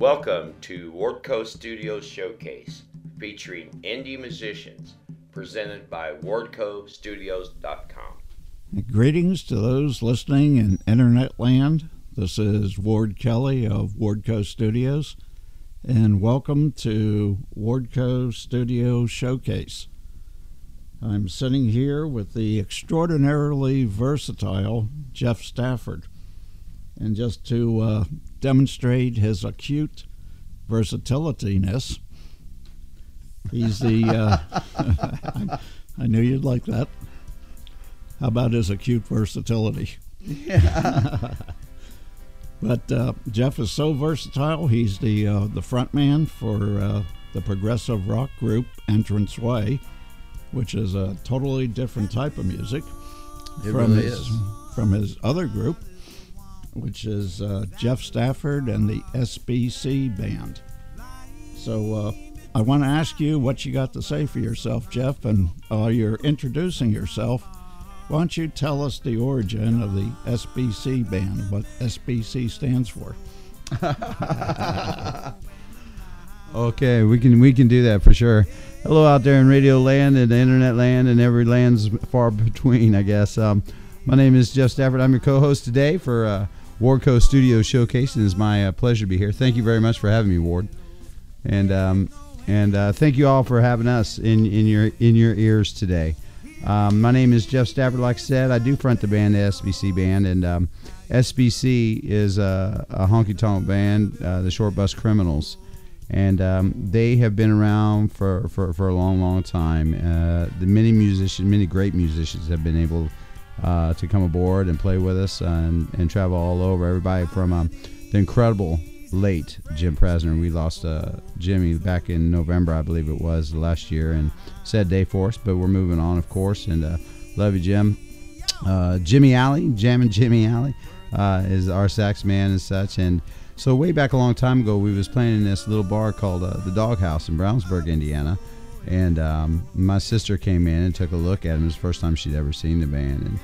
Welcome to Wardco Studios Showcase, featuring indie musicians, presented by WardcoStudios.com. Greetings to those listening in Internet land. This is Ward Kelly of Wardco Studios, and welcome to Wardco Studios Showcase. I'm sitting here with the extraordinarily versatile Jeff Stafford. And just to uh, demonstrate his acute versatilitiness, he's the. Uh, I, I knew you'd like that. How about his acute versatility? Yeah. but uh, Jeff is so versatile. He's the uh, the front man for uh, the progressive rock group Entrance Way which is a totally different type of music it from really his, is. from his other group, which is uh, Jeff Stafford and the SBC Band. So uh, I want to ask you what you got to say for yourself, Jeff, and while you're introducing yourself, why don't you tell us the origin of the SBC Band, what SBC stands for? okay, we can we can do that for sure. Hello out there in radio land and internet land and every land's far between, I guess. Um, my name is Jeff Stafford. I'm your co-host today for uh, Wardco Studio Showcase, and it's my uh, pleasure to be here. Thank you very much for having me, Ward, and um, and uh, thank you all for having us in, in your in your ears today. Um, my name is Jeff Stafford. Like I said, I do front the band, the SBC band, and um, SBC is a, a honky tonk band, uh, the Short Bus Criminals and um, they have been around for, for, for a long, long time. Uh, the many musicians, many great musicians, have been able uh, to come aboard and play with us and, and travel all over. Everybody from um, the incredible late Jim Presner. We lost uh, Jimmy back in November, I believe it was last year, and sad day for us. But we're moving on, of course, and uh, love you, Jim. Uh, Jimmy Alley, jamming Jimmy Alley, uh, is our sax man and such, and so way back a long time ago, we was playing in this little bar called uh, the Doghouse in Brownsburg, Indiana, and um, my sister came in and took a look at him. It was the first time she'd ever seen the band, and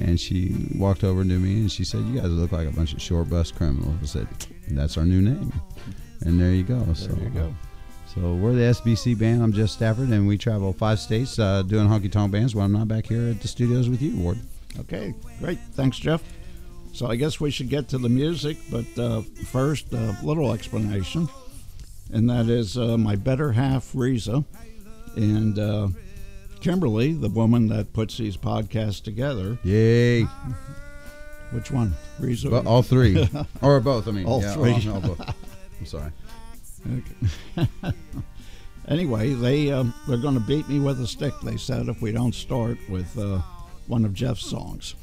and she walked over to me and she said, "You guys look like a bunch of short bus criminals." I said, "That's our new name," and there you go. There so, you go. So we're the SBC band. I'm Jeff Stafford, and we travel five states uh, doing honky tonk bands. While I'm not back here at the studios with you, Ward. Okay, great. Thanks, Jeff. So I guess we should get to the music, but uh, first, a little explanation, and that is uh, my better half, Riza, and uh, Kimberly, the woman that puts these podcasts together. Yay! Which one, Riza? Well, all three, or both. I mean, all yeah, three. All, all both. I'm sorry. Okay. anyway, they um, they're going to beat me with a stick. They said if we don't start with uh, one of Jeff's songs.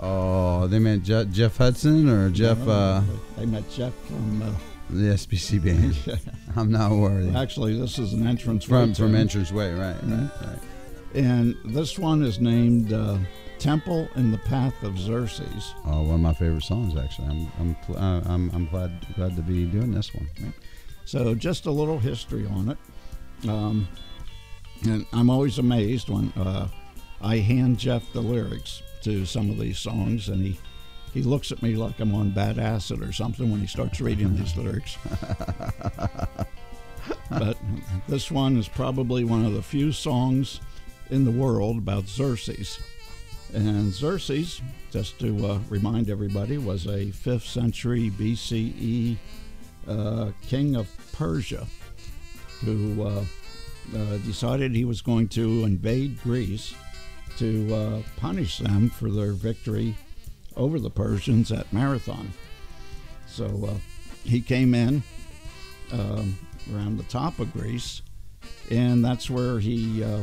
Oh, they meant Je- Jeff Hudson or Jeff? No, uh, they met Jeff from uh, the SBC band. I'm not worried. Actually, this is an entrance from way from Entrance Way, right? Right. Mhm. right. and this one is named uh, "Temple in the Path of Xerxes." Oh, one of my favorite songs, actually. I'm I'm pl- uh, I'm, I'm glad glad to be doing this one. So, just a little history on it. Um, and I'm always amazed when uh, I hand Jeff the lyrics to some of these songs, and he he looks at me like I'm on bad acid or something when he starts reading these lyrics. but this one is probably one of the few songs in the world about Xerxes. And Xerxes, just to uh, remind everybody, was a 5th century BCE uh, king of Persia who uh, uh, decided he was going to invade Greece to uh, punish them for their victory over the Persians at Marathon. So uh, he came in um, around the top of Greece, and that's where he uh,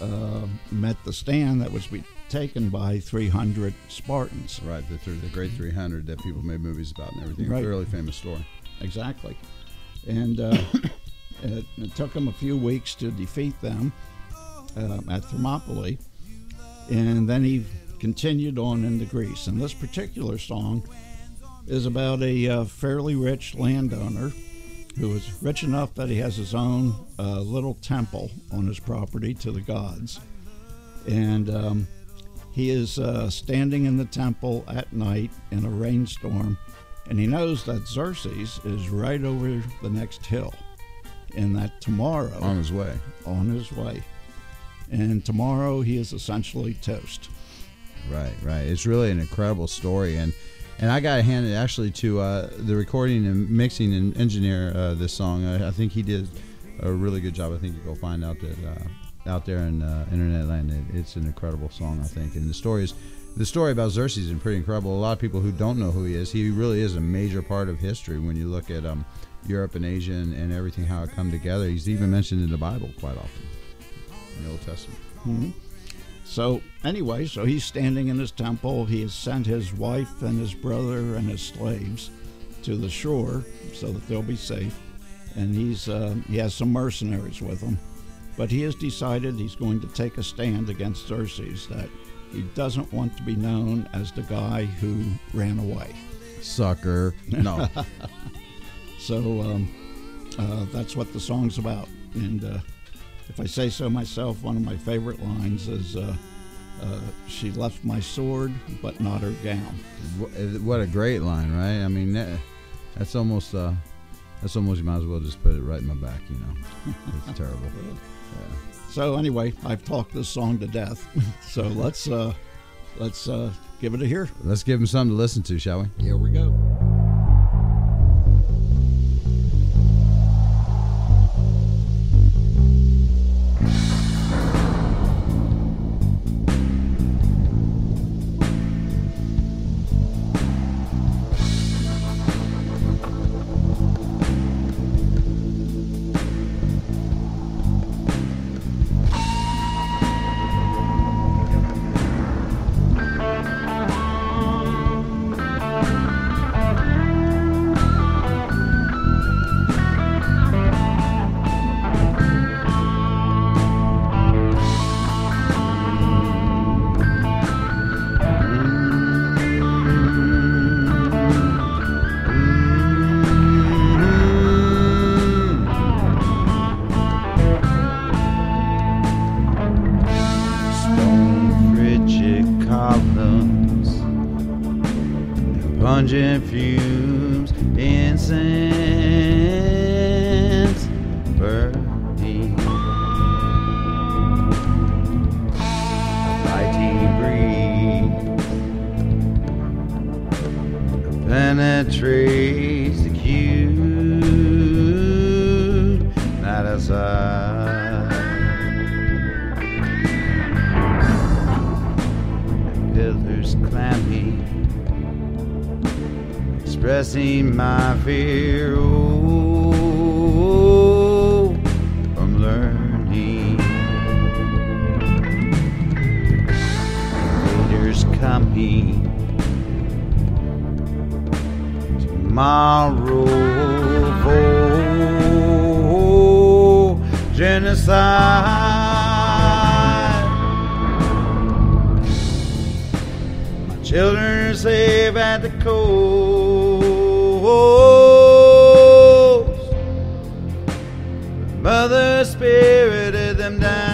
uh, met the stand that was be- taken by 300 Spartans. Right, the the Great 300 that people made movies about and everything. Right. A really famous story. Exactly. And uh, it, it took him a few weeks to defeat them at Thermopylae. And then he continued on into Greece. And this particular song is about a uh, fairly rich landowner who is rich enough that he has his own uh, little temple on his property to the gods. And um, he is uh, standing in the temple at night in a rainstorm And he knows that Xerxes is right over the next hill, and that tomorrow, On his way. on his way, and tomorrow he is essentially toast. Right, right. It's really an incredible story, and and I got to hand it actually to uh, the recording and mixing and engineer uh, this song. I, I think he did a really good job. I think you go find out that uh, out there in uh, internet land, it, it's an incredible song. I think, and the story is the story about Xerxes is pretty incredible. A lot of people who don't know who he is, he really is a major part of history when you look at um, Europe and Asia and, and everything how it come together. He's even mentioned in the Bible quite often in the Old Testament. hmm So, anyway, so he's standing in his temple. He has sent his wife and his brother and his slaves to the shore so that they'll be safe. And he's uh, he has some mercenaries with him. But he has decided he's going to take a stand against Xerxes, that he doesn't want to be known as the guy who ran away. Sucker. No. So um, uh, that's what the song's about. And uh, if I say so myself, one of my favorite lines is uh, uh, She left my sword, but not her gown. What a great line, right? I mean, that, that's almost uh, that's almost you might as well just put it right in my back. You know, it's terrible. Yeah. So anyway, I've talked this song to death. so let's uh, let's uh, give it a hear. Let's give him something to listen to, shall we? Here we go. Pungent fumes, incense burning. Mighty breeze penetrates the cute night outside. pillars clammy, expressing my fear oh, from learning. Invaders coming tomorrow. Oh, genocide. My children are safe at the coast. Mother spirited them down.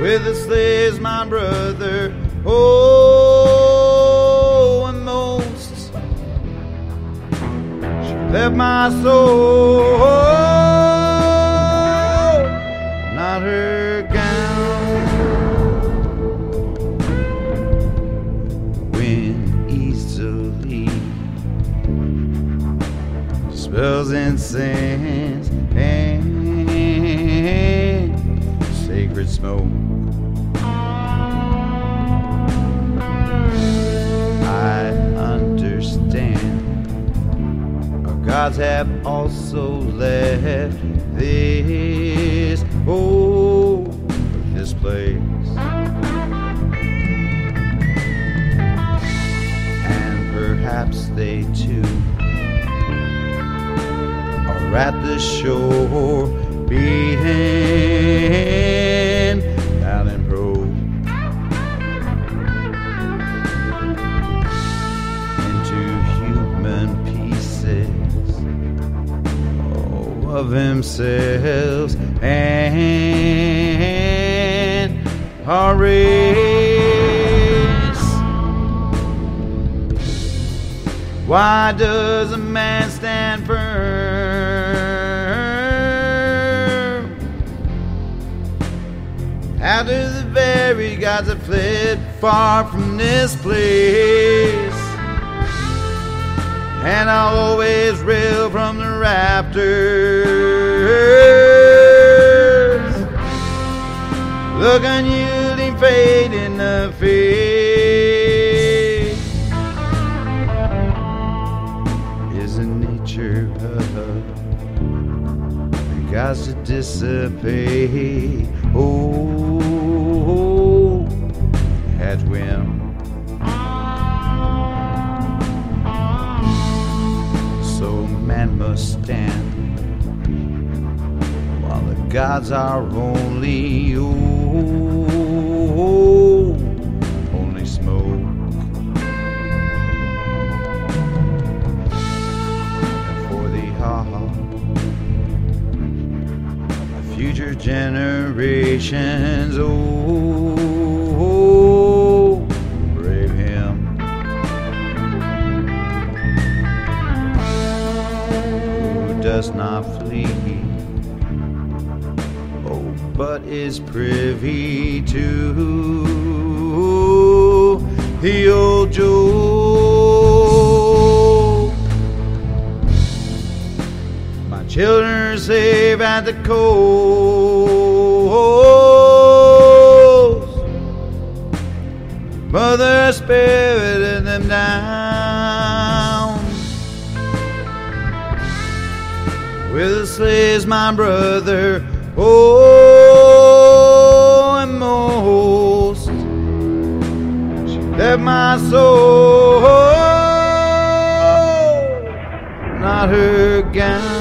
With the slaves, my brother. Oh, and most she left my soul, incense and sacred smoke. I understand our gods have also left this oh this place or at the shore behind Island Pro. Into human pieces oh, of themselves and hurry. Why does a after the very gods have fled far from this place? And I'll always rail from the rafters. Look unyielding fate in the face is a nature of the gods to dissipate. Oh, at whim. So man must stand while the gods are only oh, generations, oh, brave him. Who does not flee oh, but is privy to the old joke. My children safe at the coast. Mother Spirit in them down. With the slaves, my brother, oh, and most. She left my soul, not her gown.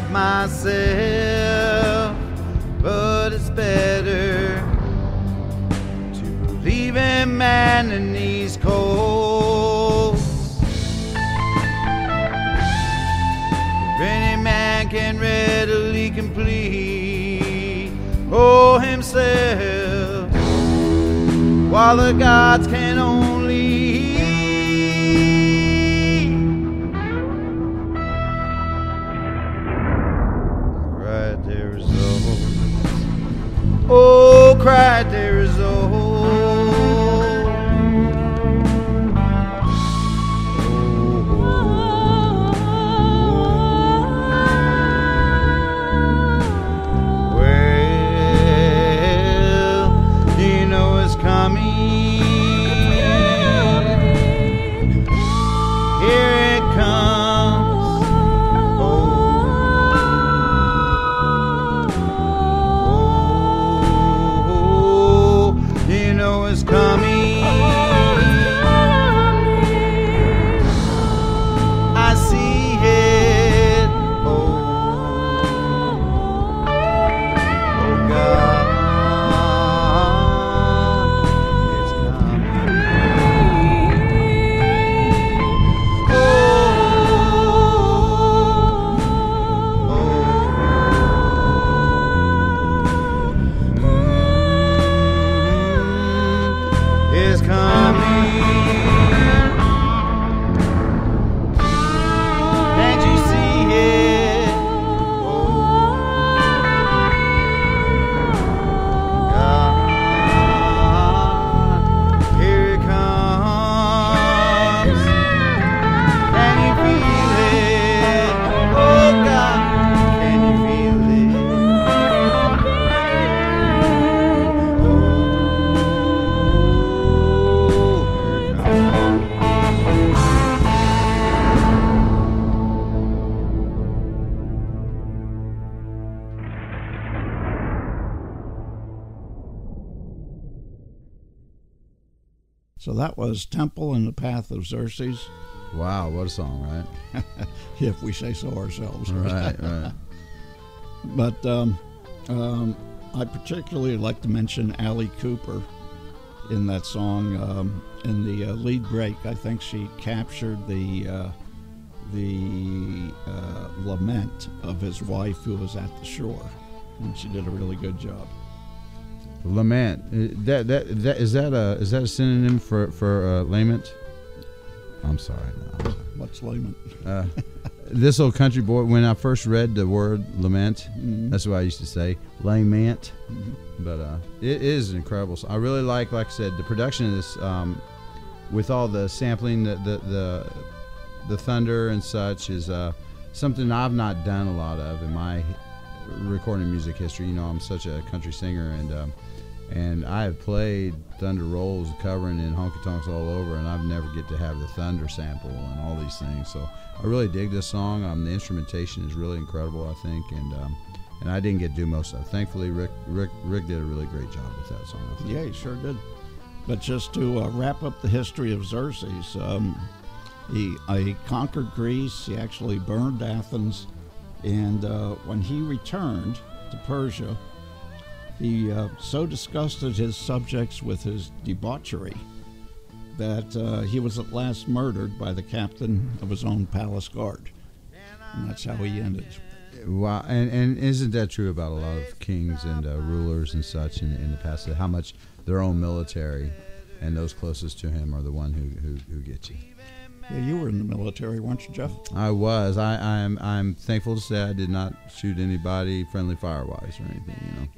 Without myself. But it's better to believe in man in these coasts. If any man can readily complete, oh himself, while the gods can only So that was Temple in the Path of Xerxes, Wow, what a song, right? if we say so ourselves. Right, right. But um, um, I particularly like to mention Allie Cooper in that song. Um, in the uh, lead break, I think she captured the uh, the uh, lament of his wife who was at the shore, and she did a really good job. Lament. Uh, That that that is that a is that a synonym for for uh, lament? I'm sorry. No, I'm sorry. What's lament? Uh, this old country boy. When I first read the word lament, Mhm. that's what I used to say, lament. Mhm. But uh, it is an incredible. I really like, like I said, the production of this, um, with all the sampling, the the the, the thunder and such is uh, something I've not done a lot of in my recording music history. You know, I'm such a country singer, and um, and I have played thunder rolls, covering in honky tonks all over, and I've never get to have the thunder sample and all these things. So I really dig this song. Um, the instrumentation is really incredible, I think, and um, and I didn't get to do most of it. Thankfully, Rick Rick Rick did a really great job with that song. Yeah, he sure did. But just to uh, wrap up the history of Xerxes, um, he, uh, he conquered Greece. He actually burned Athens, and uh, when he returned to Persia, he uh, so disgusted his subjects with his debauchery that uh, he was at last murdered by the captain of his own palace guard, and that's how he ended. Wow, and, and isn't that true about a lot of kings and uh, rulers and such in, in the past? How much their own military and those closest to him are the one who, who, who get you. Yeah, you were in the military, weren't you, Jeff? I was. I, I'm I'm thankful to say I did not shoot anybody friendly fire wise or anything. You know.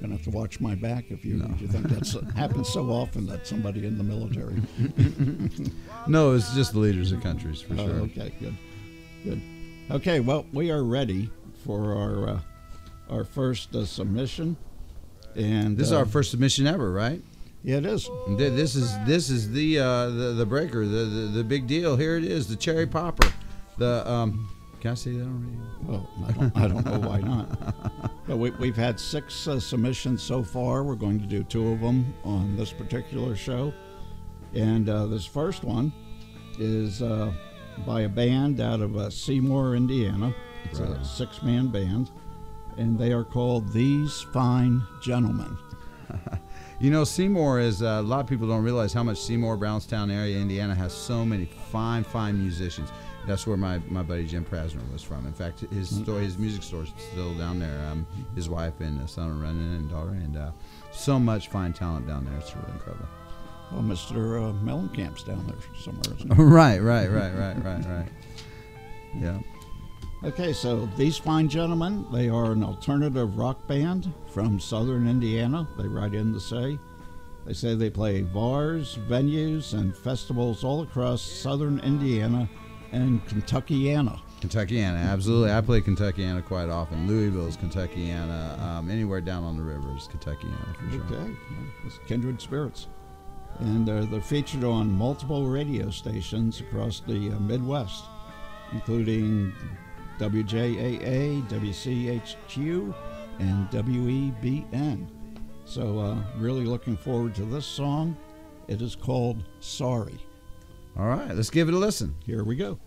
Gonna have to watch my back if you, No. you think that's happens so often that somebody in the military. No, it's just the leaders of countries for Oh, sure. okay, good, good. Okay, well, we are ready for our uh, our first uh, submission, and This is uh, our first submission ever, right? Yeah, it is. This is this is the uh, the the breaker, the, the the big deal. Here it is, the cherry popper. The um, can I say that radio? Well, I don't, I don't know why not. But we, we've had six uh, submissions so far. We're going to do two of them on this particular show. And uh, this first one is uh, by a band out of uh, Seymour, Indiana. It's Right a six man band. And they are called These Fine Gentlemen. You know, Seymour is uh, a lot of people don't realize how much Seymour, Brownstown area, Indiana has so many fine, fine musicians. That's where my, my buddy Jim Prasner was from. In fact, his mm. store, his music store is still down there. Um, his wife and son are running and daughter, and uh, so much fine talent down there. It's really incredible. Well, Mr. Uh, Mellencamp's down there somewhere. right, right, right, right, right, right. Yeah. Okay, so these fine gentlemen, they are an alternative rock band from southern Indiana. They write in to say. They say they play bars, venues, and festivals all across southern Indiana and Kentuckiana. Kentuckiana, absolutely. I play Kentuckiana quite often. Louisville's Kentuckiana. Um, anywhere down on the river is Kentuckiana for sure. Okay, it's kindred spirits, and they're featured on multiple radio stations across the uh, Midwest, including WJAA, WCHQ, and WEBN. So, uh, really looking forward to this song. It is called Sorry. All right, let's give it a listen. Here we go.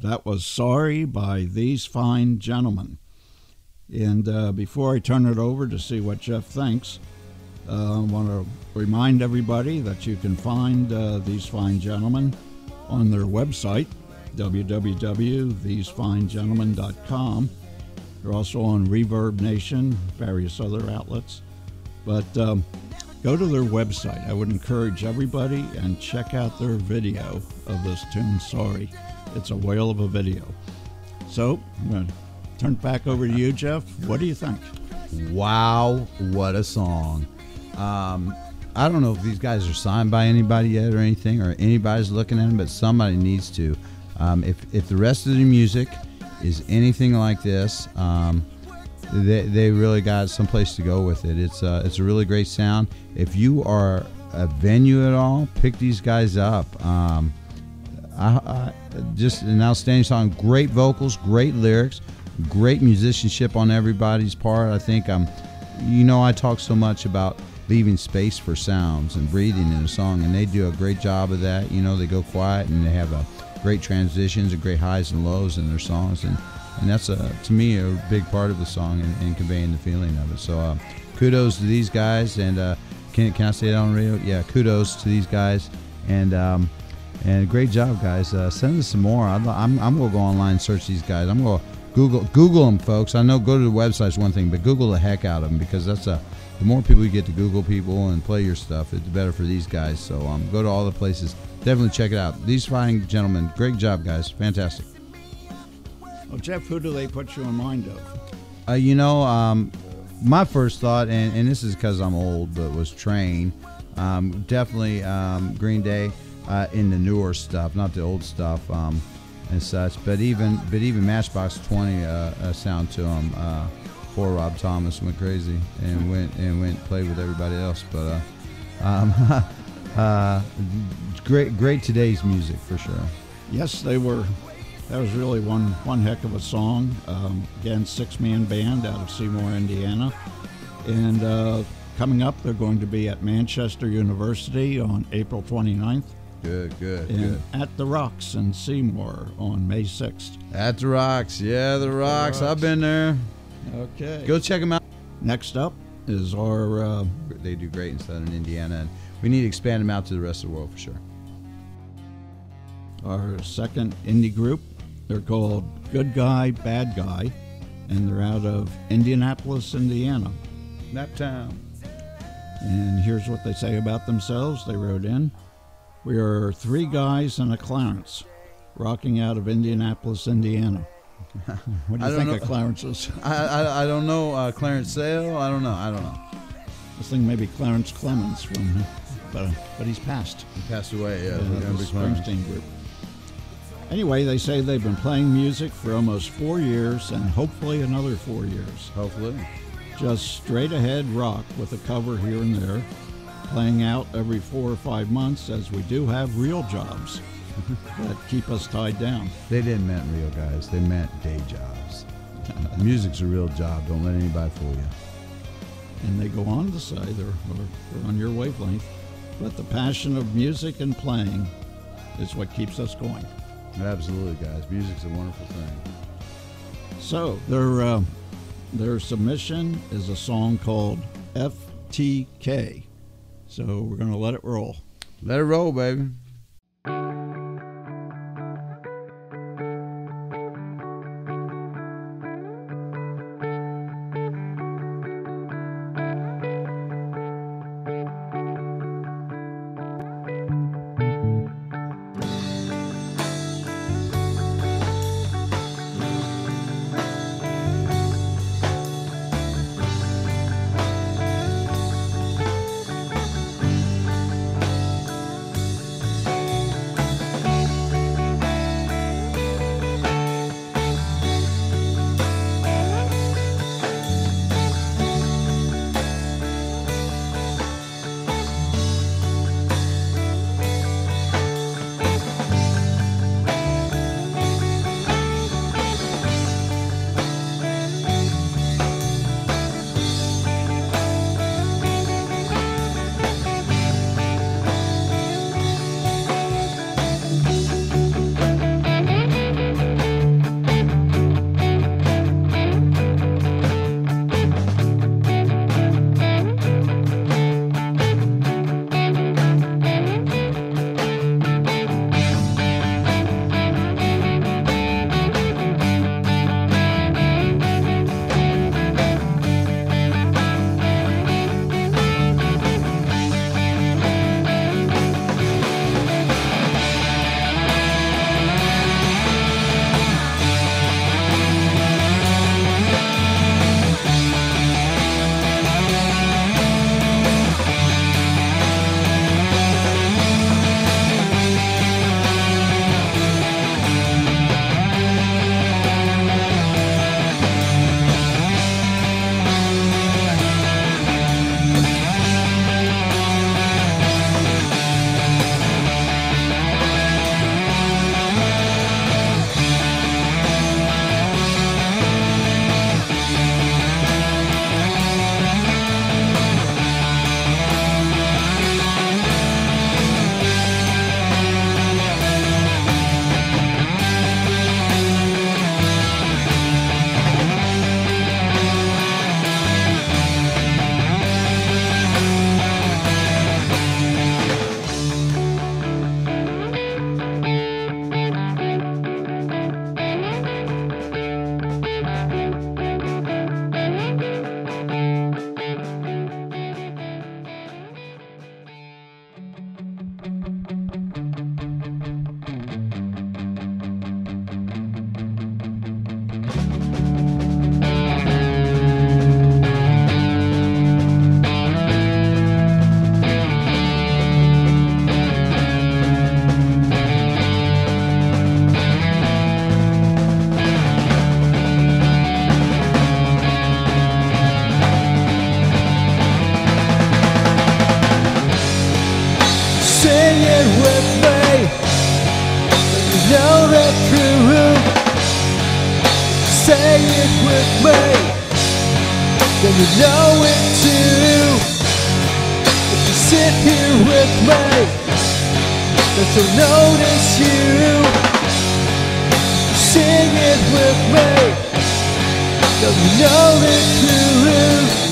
That was Sorry by These Fine Gentlemen. And uh, before I turn it over to see what Jeff thinks, uh, I want to remind everybody that you can find uh, These Fine Gentlemen on their website, www.thesefinegentlemen.com. They're also on Reverb Nation, various other outlets. But um, go to their website. I would encourage everybody and check out their video of this tune, Sorry. It's a whale of a video. So I'm going to turn it back over to you, Jeff. What do you think? Wow, what a song. Um, I don't know if these guys are signed by anybody yet or anything, or anybody's looking at them, but somebody needs to. Um, if, if the rest of the music is anything like this, um, they, they really got someplace to go with it. It's uh, it's a really great sound. If you are a venue at all, pick these guys up. Um, I, I, just an outstanding song. Great vocals, great lyrics, great musicianship on everybody's part. I think um, you know, I talk so much about leaving space for sounds and breathing in a song, and they do a great job of that. You know, they go quiet and they have a great transitions and great highs and lows in their songs, and and that's a to me a big part of the song and, conveying the feeling of it. So uh, kudos to these guys, and uh, can can I say it on radio? Yeah, kudos to these guys, and. Um, and great job, guys. Uh, send us some more. I'm, I'm, I'm going to go online and search these guys. I'm to Google Google them, folks. I know go to the website is one thing, but Google the heck out of them because that's a the more people you get to Google people and play your stuff, it's better for these guys. So um, go to all the places. Definitely check it out. These fine gentlemen, great job, guys. Fantastic. Well, Jeff, who do they put you in mind of? Uh, you know, um, my first thought, and, and this is because I'm old, but was trained. Um, definitely um, Green Day uh, in the newer stuff, not the old stuff um, and such. But even but even Matchbox Twenty uh, uh, sound to them. Uh, poor Rob Thomas went crazy and went and went played with everybody else. But uh, um, uh, great great today's music for sure. Yes, they were. That was really one one heck of a song. Um, again, six man band out of Seymour, Indiana, and uh, coming up, they're going to be at Manchester University on April 29th, Good, good, and good. at the Rocks in Seymour on May 6th. At the Rocks, yeah, the Rocks. I've been there. Okay. Go check them out. Next up is our uh, They do great in Southern Indiana, and we need to expand them out to the rest of the world for sure. our second indie group. They're called Good Guy, Bad Guy, and they're out of Indianapolis, Indiana. That Naptown. And here's what they say about themselves. They wrote in We are three guys and a Clarence, rocking out of Indianapolis, Indiana. What do you think know. of Clarence's? I, I, I don't know uh, Clarence Sale. I don't know. I don't know. I think maybe Clarence Clemons from, but, but he's passed. He passed away. Yeah, the be. Springsteen group. Anyway, they say they've been playing music for almost four years and hopefully another four years. Hopefully. Just straight ahead rock with a cover here and there, playing out every four or five months as we do have real jobs that keep us tied down. They didn't meant real guys. They meant day jobs. Music's a real job. Don't let anybody fool you. And they go on to say they're, they're on your wavelength, but the passion of music and playing is what keeps us going. Absolutely, guys. Music's a wonderful thing. So their uh, their submission is a song called FTK. So we're going to let it roll. Let it roll, baby. sit here with me. And to notice you Sing it with me. Don't know it through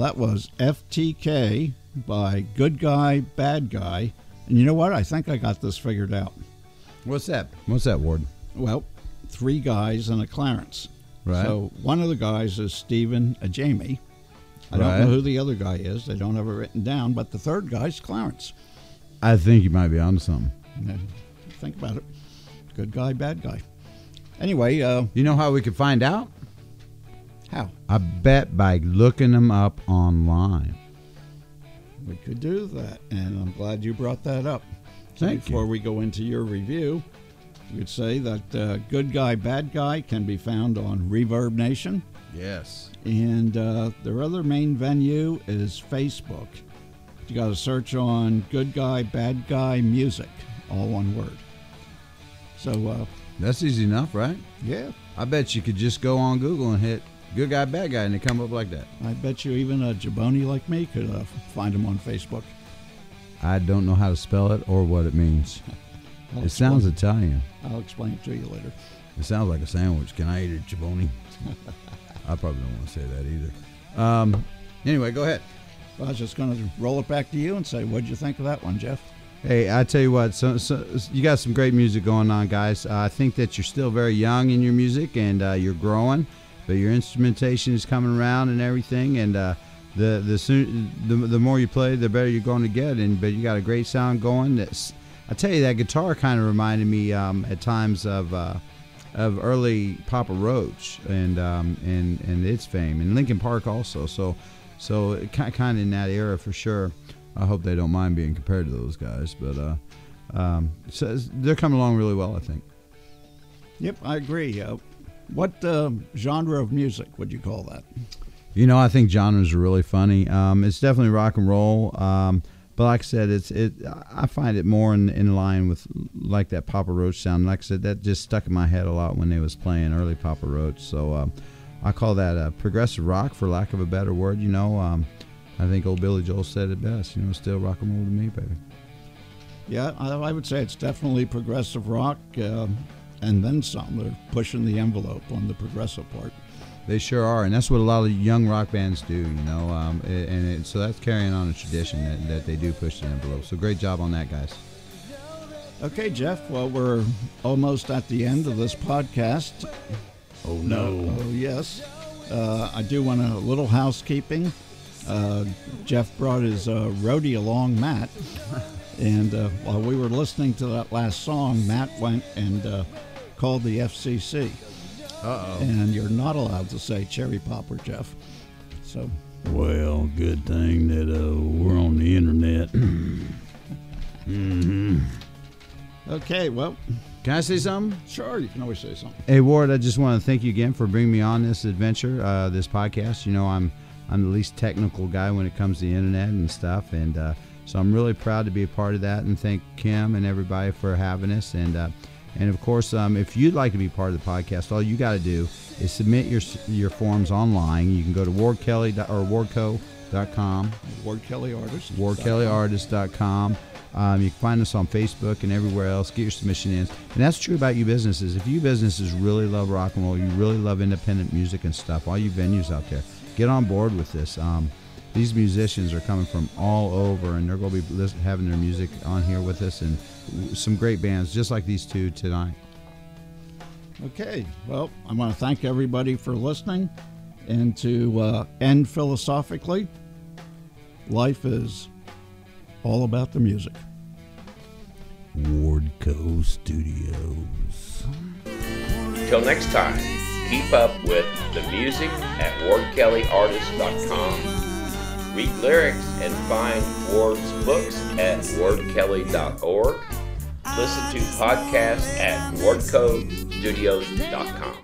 that was FTK by Good Guy, Bad Guy. And you know what? I think I got this figured out. What's that? What's that, Ward? Well, three guys and a Clarence. Right. So one of the guys is Stephen, a Jamie. I Right. don't know who the other guy is. They don't have it written down, but the third guy's Clarence. I think you might be onto something. Yeah, Think about it. Good guy, bad guy. Anyway, uh, You know how we could find out? How? I bet by looking them up online. We could do that, and I'm glad you brought that up. So Thank before you. we go into your review, you could say that uh, Good Guy, Bad Guy can be found on Reverb Nation, Yes. and uh, their other main venue is Facebook. You got to search on Good Guy, Bad Guy Music, all one word. So, uh, That's easy enough, right? yeah, I bet you could just go on Google and hit good guy, bad guy, and they come up like that. I bet you even a jaboni like me could uh, find them on Facebook. I don't know how to spell it or what it means. It sounds Italian. I'll explain it to you later. It sounds like a sandwich. Can I eat a Chiboni? I probably don't want to say that either. Um, anyway, go ahead. I was just going to roll it back to you and say, what'd you think of that one, Jeff? Hey, I tell you what, so, so you got some great music going on, guys. Uh, I think that you're still very young in your music and uh, you're growing, but your instrumentation is coming around and everything. And uh, the the, soon, the the more you play, the better you're going to get. And but you got a great sound going. That's, I tell you, that guitar kind of reminded me um, at times of. Uh, of early Papa Roach and um, and and its fame, and Linkin Park also. So, so kind kind of in that era for sure. I hope they don't mind being compared to those guys, but uh, um, so they're coming along really well, I think. Yep, I agree. Uh, what uh, genre of music would you call that? You know, I think genres are really funny. Um, it's definitely rock and roll, um, but like I said, it's it. I find it more in, in line with like that Papa Roach sound. Like I said, that just stuck in my head a lot when they was playing early Papa Roach. So um, I call that uh, progressive rock, for lack of a better word. You know, um, I think old Billy Joel said it best. You know, still rock and roll to me, baby. Yeah, I, I would say it's definitely progressive rock, um, and then some. They're pushing the envelope on the progressive part. They sure are, and that's what a lot of young rock bands do, you know. Um, and it, so that's carrying on a tradition that, that they do push the envelope. So great job on that, guys. Okay, Jeff. Well, we're almost at the end of this podcast. Oh no! Oh yes, uh, I do want a little housekeeping. Uh, Jeff brought his uh, roadie along, Matt, and uh, while we were listening to that last song, Matt went and uh, called the FCC. Uh oh. And you're not allowed to say cherry popper, Jeff. So Well, good thing that uh, we're on the internet. hmm okay, well, Can I say something? sure, you can always say something. Hey Ward, I just want to thank you again for bringing me on this adventure, uh, this podcast. You know, I'm I'm the least technical guy when it comes to the internet and stuff, and uh, so I'm really proud to be a part of that. And thank Kim and everybody for having us. And uh, and of course, um, if you'd like to be part of the podcast, all you got to do is submit your your forms online. You can go to wardkelly or wardco.com Ward Kelly Artist. wardkellyartist.com. Um, you can find us on Facebook and everywhere else. Get your submission in. And that's true about you businesses. If you businesses really love rock and roll, you really love independent music and stuff, all you venues out there, get on board with this. Um, these musicians are coming from all over, and they're going to be lis- having their music on here with us, and some great bands just like these two tonight. Okay, well, I want to thank everybody for listening. And to uh, end philosophically, life is all about the music. Ward Wardco Studios. Till next time, keep up with the music at wardkellyartist.com. Read lyrics and find Ward's books at wardkelly.org. Listen to podcasts at wardcostudios.com.